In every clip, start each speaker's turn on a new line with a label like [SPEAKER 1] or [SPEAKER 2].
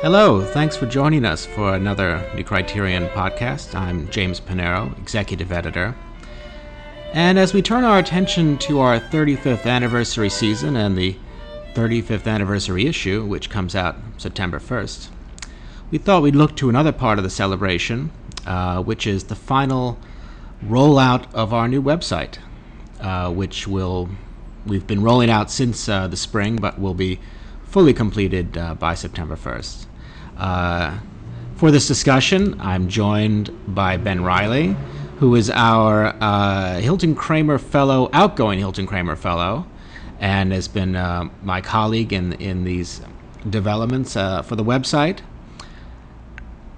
[SPEAKER 1] Hello, thanks for joining us for another New Criterion podcast. I'm James Panero, executive editor. And as we turn our attention to our 35th anniversary season and the 35th anniversary issue, which comes out September 1st, we thought we'd look to another part of the celebration, uh, which is the final rollout of our new website, uh, which will we've been rolling out since uh, the spring, but will be fully completed uh, by September 1st. Uh, for this discussion, I'm joined by Ben Riley, who is our uh, Hilton Kramer Fellow, outgoing Hilton Kramer Fellow, and has been uh, my colleague in, in these developments uh, for the website.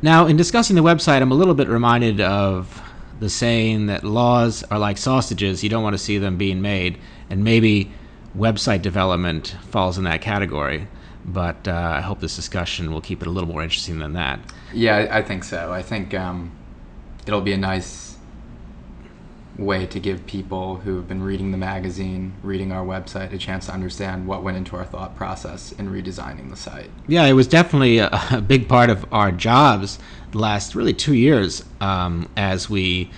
[SPEAKER 1] Now, in discussing the website, I'm a little bit reminded of the saying that laws are like sausages, you don't want to see them being made, and maybe website development falls in that category. But uh, I hope this discussion will keep it a little more interesting than that.
[SPEAKER 2] Yeah, I think so. I think um, it'll be a nice way to give people who have been reading the magazine, reading our website, a chance to understand what went into our thought process in redesigning the site.
[SPEAKER 1] Yeah, it was definitely a, a big part of our jobs the last really two years um, as we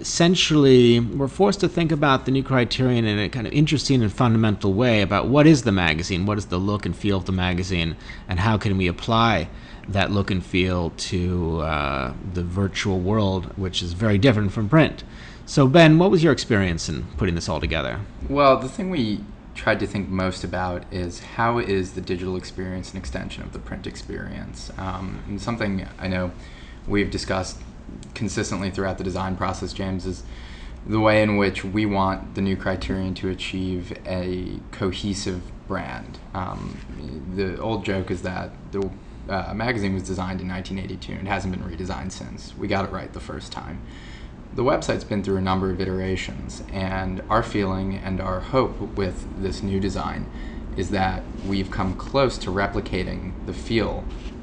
[SPEAKER 1] essentially were forced to think about the new criterion in a kind of interesting and fundamental way about what is the magazine, what is the look and feel of the magazine, and how can we apply that look and feel to uh, the virtual world, which is very different from print. So, Ben, what was your experience in putting this all together?
[SPEAKER 2] Well, the thing we tried to think most about is how is the digital experience an extension of the print experience? Um, and something I know we've discussed consistently throughout the design process, James, is the way in which we want the new criterion to achieve a cohesive brand. Um, the old joke is that the uh, magazine was designed in 1982 and hasn't been redesigned since. We got it right the first time the website's been through a number of iterations, and our feeling and our hope with this new design is that we've come close to replicating the feel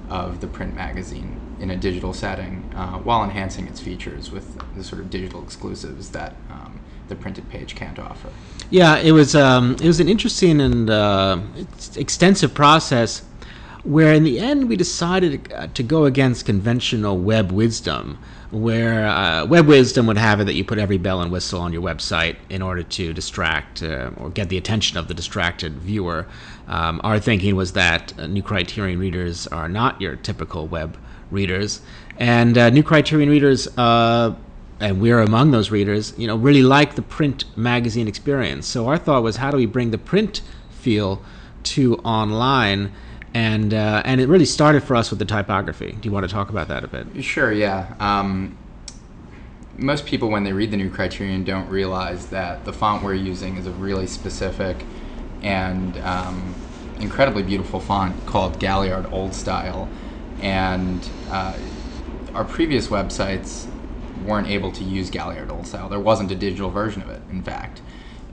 [SPEAKER 2] of the print magazine in a digital setting uh, while enhancing its features with the sort of digital exclusives that um, the printed page can't offer.
[SPEAKER 1] Yeah, it was um, it was an interesting and uh, extensive process where in the end we decided to go against conventional web wisdom where uh, web wisdom would have it that you put every bell and whistle on your website in order to distract uh, or get the attention of the distracted viewer. Um, our thinking was that uh, New Criterion readers are not your typical web readers, and uh, New Criterion readers, uh, and we're among those readers, you know, really like the print magazine experience. So our thought was, how do we bring the print feel to online? and uh, and it really started for us with the typography. Do you want to talk about that a bit?
[SPEAKER 2] Sure. Yeah. Um, most people, when they read the new criterion, don't realize that the font we're using is a really specific and um, incredibly beautiful font called Galliard Old Style, and uh, our previous websites weren't able to use Galliard Old Style. There wasn't a digital version of it, in fact,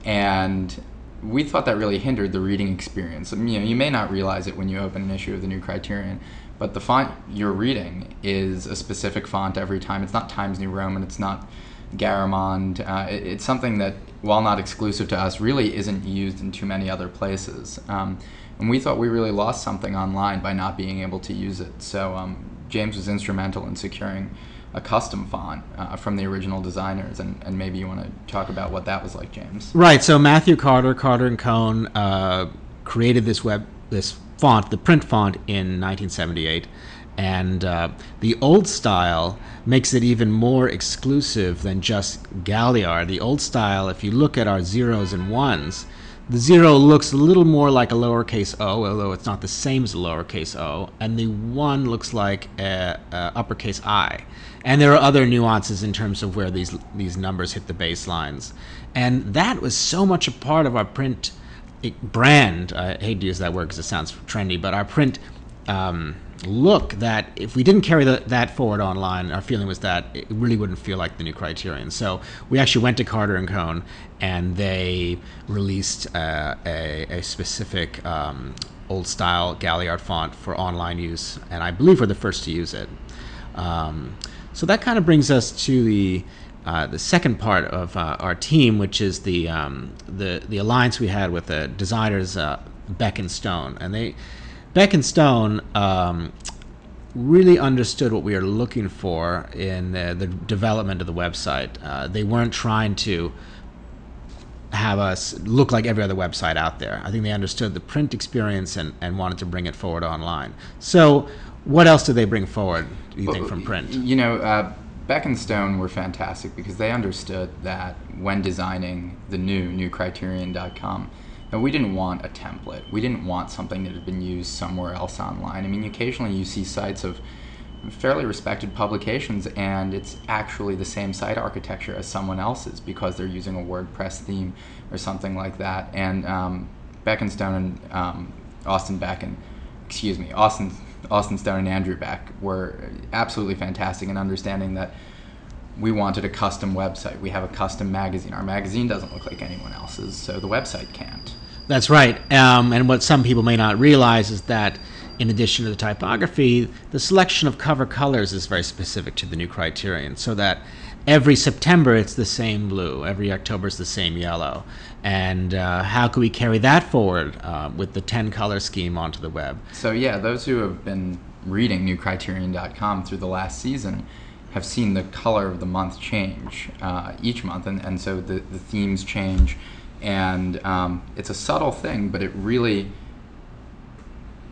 [SPEAKER 2] and we thought that really hindered the reading experience. I mean, you know, you may not realize it when you open an issue of the New Criterion, but the font you're reading is a specific font every time. It's not Times New Roman. It's not Garamond. Uh, it, it's something that, while not exclusive to us, really isn't used in too many other places. Um, and we thought we really lost something online by not being able to use it. So um, James was instrumental in securing a custom font uh, from the original designers, and, and maybe you want to talk about what that was like, James.
[SPEAKER 1] Right. So Matthew Carter, Carter and Cone, uh, created this web this font, the print font, in 1978, and uh, the old style makes it even more exclusive than just Galliard. The old style, if you look at our zeros and ones, the zero looks a little more like a lowercase o, although it's not the same as a lowercase o, and the one looks like a, a uppercase i. And there are other nuances in terms of where these these numbers hit the baselines, and that was so much a part of our print brand. I hate to use that word because it sounds trendy, but our print. Um, look that if we didn't carry the, that forward online, our feeling was that it really wouldn't feel like the new Criterion. So we actually went to Carter and Cone, and they released uh, a, a, specific um, old style Galliard font for online use, and I believe we're the first to use it. Um, so that kind of brings us to the uh, the second part of uh, our team, which is the um, the the alliance we had with the designers uh, Beck and Stone, and they Beck and Stone um, really understood what we were looking for in uh, the development of the website. Uh, they weren't trying to have us look like every other website out there. I think they understood the print experience and, and wanted to bring it forward online. So, what else did they bring forward, do you well, think, from print?
[SPEAKER 2] You know, uh, Beck and Stone were fantastic because they understood that when designing the new, newcriterion.com, that we didn't want a template. We didn't want something that had been used somewhere else online. I mean, occasionally you see sites of fairly respected publications and it's actually the same site architecture as someone else's because they're using a WordPress theme or something like that. And um, Beck and and um, Austin Beck and, excuse me, Austin, Austin Stone and Andrew Beck were absolutely fantastic in understanding that we wanted a custom website. We have a custom magazine. Our magazine doesn't look like anyone else's, so the website can't.
[SPEAKER 1] That's right. Um, and what some people may not realize is that in addition to the typography, the selection of cover colors is very specific to the new criterion, so that every September it's the same blue, every October is the same yellow. And uh, how can we carry that forward uh, with the 10 color scheme onto the web?
[SPEAKER 2] So, yeah, those who have been reading newcriterion.com through the last season have seen the color of the month change uh, each month, and, and so the, the themes change. And um, it's a subtle thing, but it really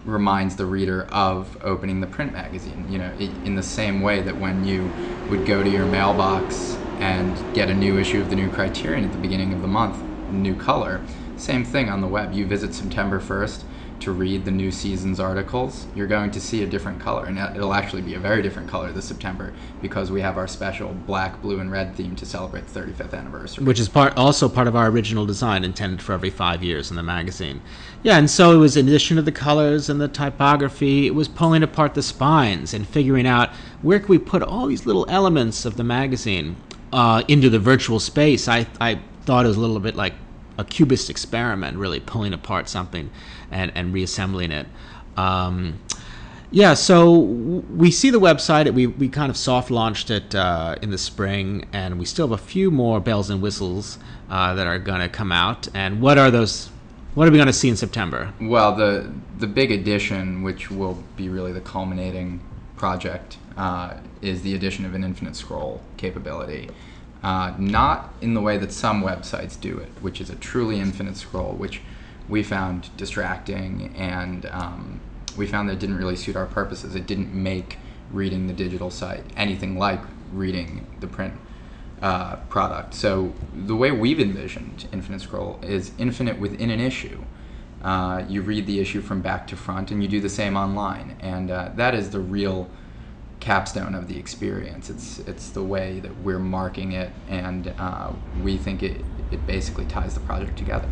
[SPEAKER 2] reminds the reader of opening the print magazine. You know, in the same way that when you would go to your mailbox and get a new issue of the new Criterion at the beginning of the month, new color, same thing on the web. You visit September 1st to read the new season's articles, you're going to see a different color. And it'll actually be a very different color this September because we have our special black, blue, and red theme to celebrate the 35th anniversary.
[SPEAKER 1] Which is part also part of our original design intended for every five years in the magazine. Yeah, and so it was in addition to the colors and the typography, it was pulling apart the spines and figuring out where can we put all these little elements of the magazine uh, into the virtual space. I, I thought it was a little bit like a cubist experiment, really pulling apart something and, and reassembling it. Um, yeah, so we see the website. We, we kind of soft launched it uh, in the spring, and we still have a few more bells and whistles uh, that are going to come out. And what are those? What are we going to see in September?
[SPEAKER 2] Well, the the big addition, which will be really the culminating project, uh, is the addition of an infinite scroll capability uh, not in the way that some websites do it, which is a truly infinite scroll, which we found distracting and um, we found that it didn't really suit our purposes. It didn't make reading the digital site anything like reading the print uh, product. So the way we've envisioned Infinite Scroll is infinite within an issue. Uh, you read the issue from back to front, and you do the same online, and uh, that is the real capstone of the experience. It's it's the way that we're marking it, and uh, we think it it basically ties the project together.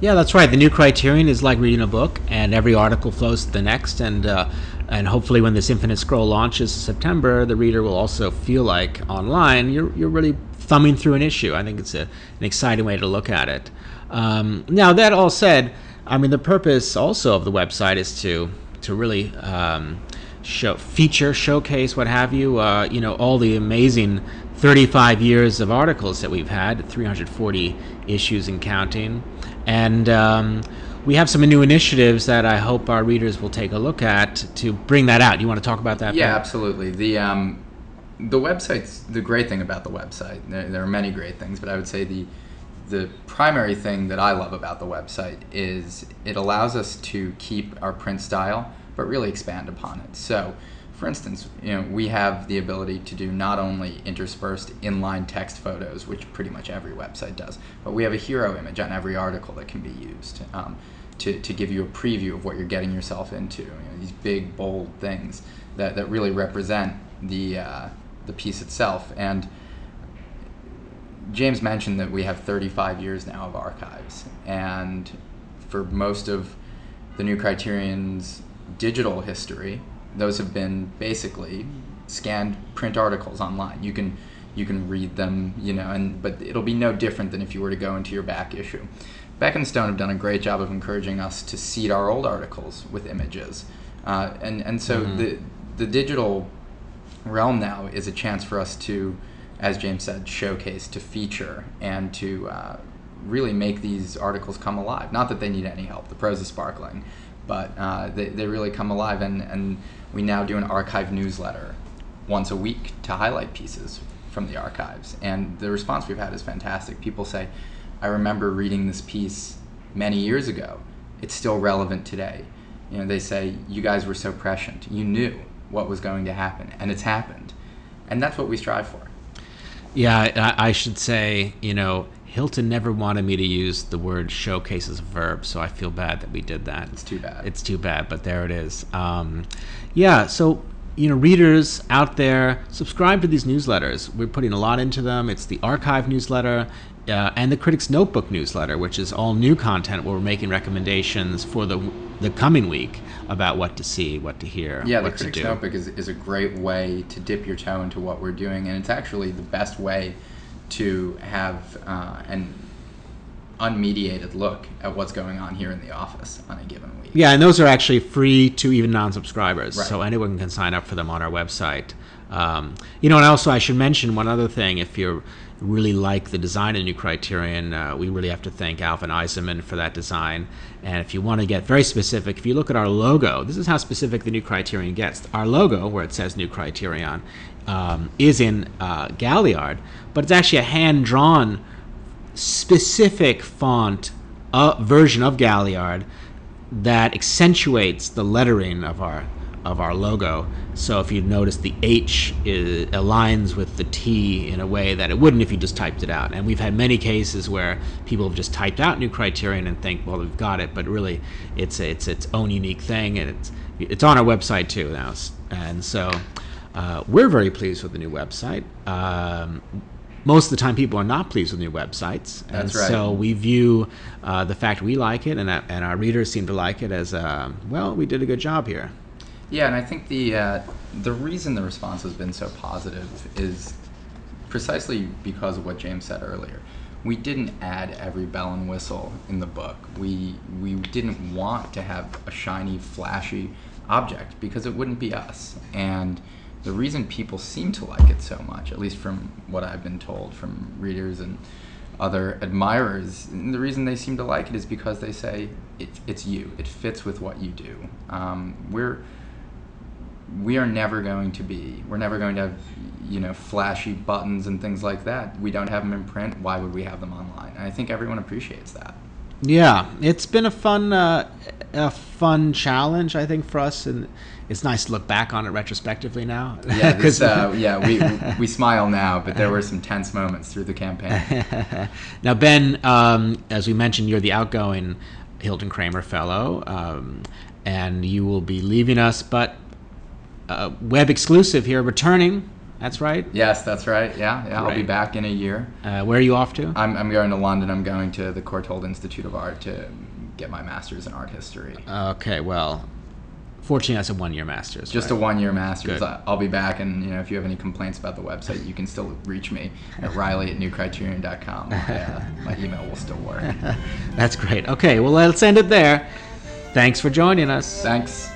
[SPEAKER 1] Yeah, that's right. The new criterion is like reading a book, and every article flows to the next, and uh, and hopefully, when this Infinite Scroll launches in September, the reader will also feel like online you're you're really thumbing through an issue. I think it's a, an exciting way to look at it. Um, now, that all said, I mean the purpose also of the website is to to really um, show feature showcase what have you uh, you know all the amazing 35 years of articles that we've had 340 issues and counting and um, we have some new initiatives that I hope our readers will take a look at to bring that out. You want to talk about that?
[SPEAKER 2] Yeah, absolutely. The um, the website's the great thing about the website. There, there, are many great things, but I would say the the primary thing that I love about the website is it allows us to keep our print style but really expand upon it. So, for instance, you know, we have the ability to do not only interspersed inline text photos, which pretty much every website does, but we have a hero image on every article that can be used um, to, to give you a preview of what you're getting yourself into. You know, these big, bold things that, that really represent the, uh, the piece itself. And James mentioned that we have 35 years now of archives, and for most of the new Criterion's digital history, those have been basically scanned print articles online. You can you can read them, you know, and but it'll be no different than if you were to go into your back issue. Beck and Stone have done a great job of encouraging us to seed our old articles with images, uh, and and so mm-hmm. the the digital realm now is a chance for us to, as James said, showcase, to feature, and to uh, really make these articles come alive. Not that they need any help; the prose is sparkling, but uh, they, they really come alive. And, and we now do an archive newsletter once a week to highlight pieces from the archives. And the response we've had is fantastic. People say, I remember reading this piece many years ago. It's still relevant today. You know, they say, you guys were so prescient. You knew what was going to happen, and it's happened. And that's what we strive for.
[SPEAKER 1] Yeah, I, I should say, you know, Hilton never wanted me to use the word showcase as a verb, so I feel bad that we did that.
[SPEAKER 2] It's too bad.
[SPEAKER 1] It's too bad, but there it is. Um, yeah, so you know, readers out there, subscribe to these newsletters. We're putting a lot into them. It's the archive newsletter uh, and the Critics Notebook newsletter, which is all new content where we're making recommendations for the the coming week about what to see, what to hear.
[SPEAKER 2] Yeah, the Critics Notebook is, is a great way to dip your toe into what we're doing, and it's actually the best way to have uh, an unmediated look at what's going on here in the office on a given week.
[SPEAKER 1] Yeah, and those are actually free to even non-subscribers,
[SPEAKER 2] Right.
[SPEAKER 1] so anyone can sign up for them on our website. Um, you know, and also I should mention one other thing. If you really like the design of New Criterion, uh, we really have to thank Alvin Eisenman for that design. And if you want to get very specific, if you look at our logo, this is how specific the New Criterion gets. Our logo, where it says New Criterion, um, is in uh, Galliard, but it's actually a hand-drawn specific font uh, version of Galliard that accentuates the lettering of our of our logo. So if you notice, the H is, aligns with the T in a way that it wouldn't if you just typed it out. And we've had many cases where people have just typed out New Criterion and think, well, we've got it, but really, it's it's its own unique thing, and it's it's on our website too now. And so uh, we're very pleased with the new website. Um, most of the time, people are not pleased with new websites. And
[SPEAKER 2] That's right.
[SPEAKER 1] So we view uh, the fact we like it and, that- and our readers seem to like it as, uh, well, we did a good job here.
[SPEAKER 2] Yeah, and I think the uh, the reason the response has been so positive is precisely because of what James said earlier. We didn't add every bell and whistle in the book. We we didn't want to have a shiny, flashy object because it wouldn't be us. And the reason people seem to like it so much, at least from what I've been told from readers and other admirers, the reason they seem to like it is because they say it, it's you. It fits with what you do. Um, we're we are never going to be we're never going to have you know flashy buttons and things like that. We don't have them in print. Why would we have them online? And i think everyone appreciates that.
[SPEAKER 1] Yeah, it's been a fun, uh, a fun challenge, I think, for us, and it's nice to look back on it retrospectively now.
[SPEAKER 2] yeah this,
[SPEAKER 1] 'Cause-
[SPEAKER 2] uh, yeah we we smile now but there were some tense moments through the campaign.
[SPEAKER 1] Now, Ben, um, as we mentioned, you're the outgoing Hilton Kramer Fellow, um, and you will be leaving us, but uh, web exclusive here, returning. That's right.
[SPEAKER 2] yes that's right yeah yeah i'll be back in a year
[SPEAKER 1] Uh, where are you off to?
[SPEAKER 2] I'm, I'm going to london i'm going to the courtauld institute of art to get my master's in art history
[SPEAKER 1] Okay, well, fortunately, that's a one-year master's.
[SPEAKER 2] just a one-year master's.
[SPEAKER 1] Good.
[SPEAKER 2] I'll be back, and you know, if you have any complaints about the website, you can still reach me at Riley at newcriterion.com. My, uh, my email will still work.
[SPEAKER 1] That's great. Okay, well, let's end it there. Thanks for joining us.
[SPEAKER 2] Thanks.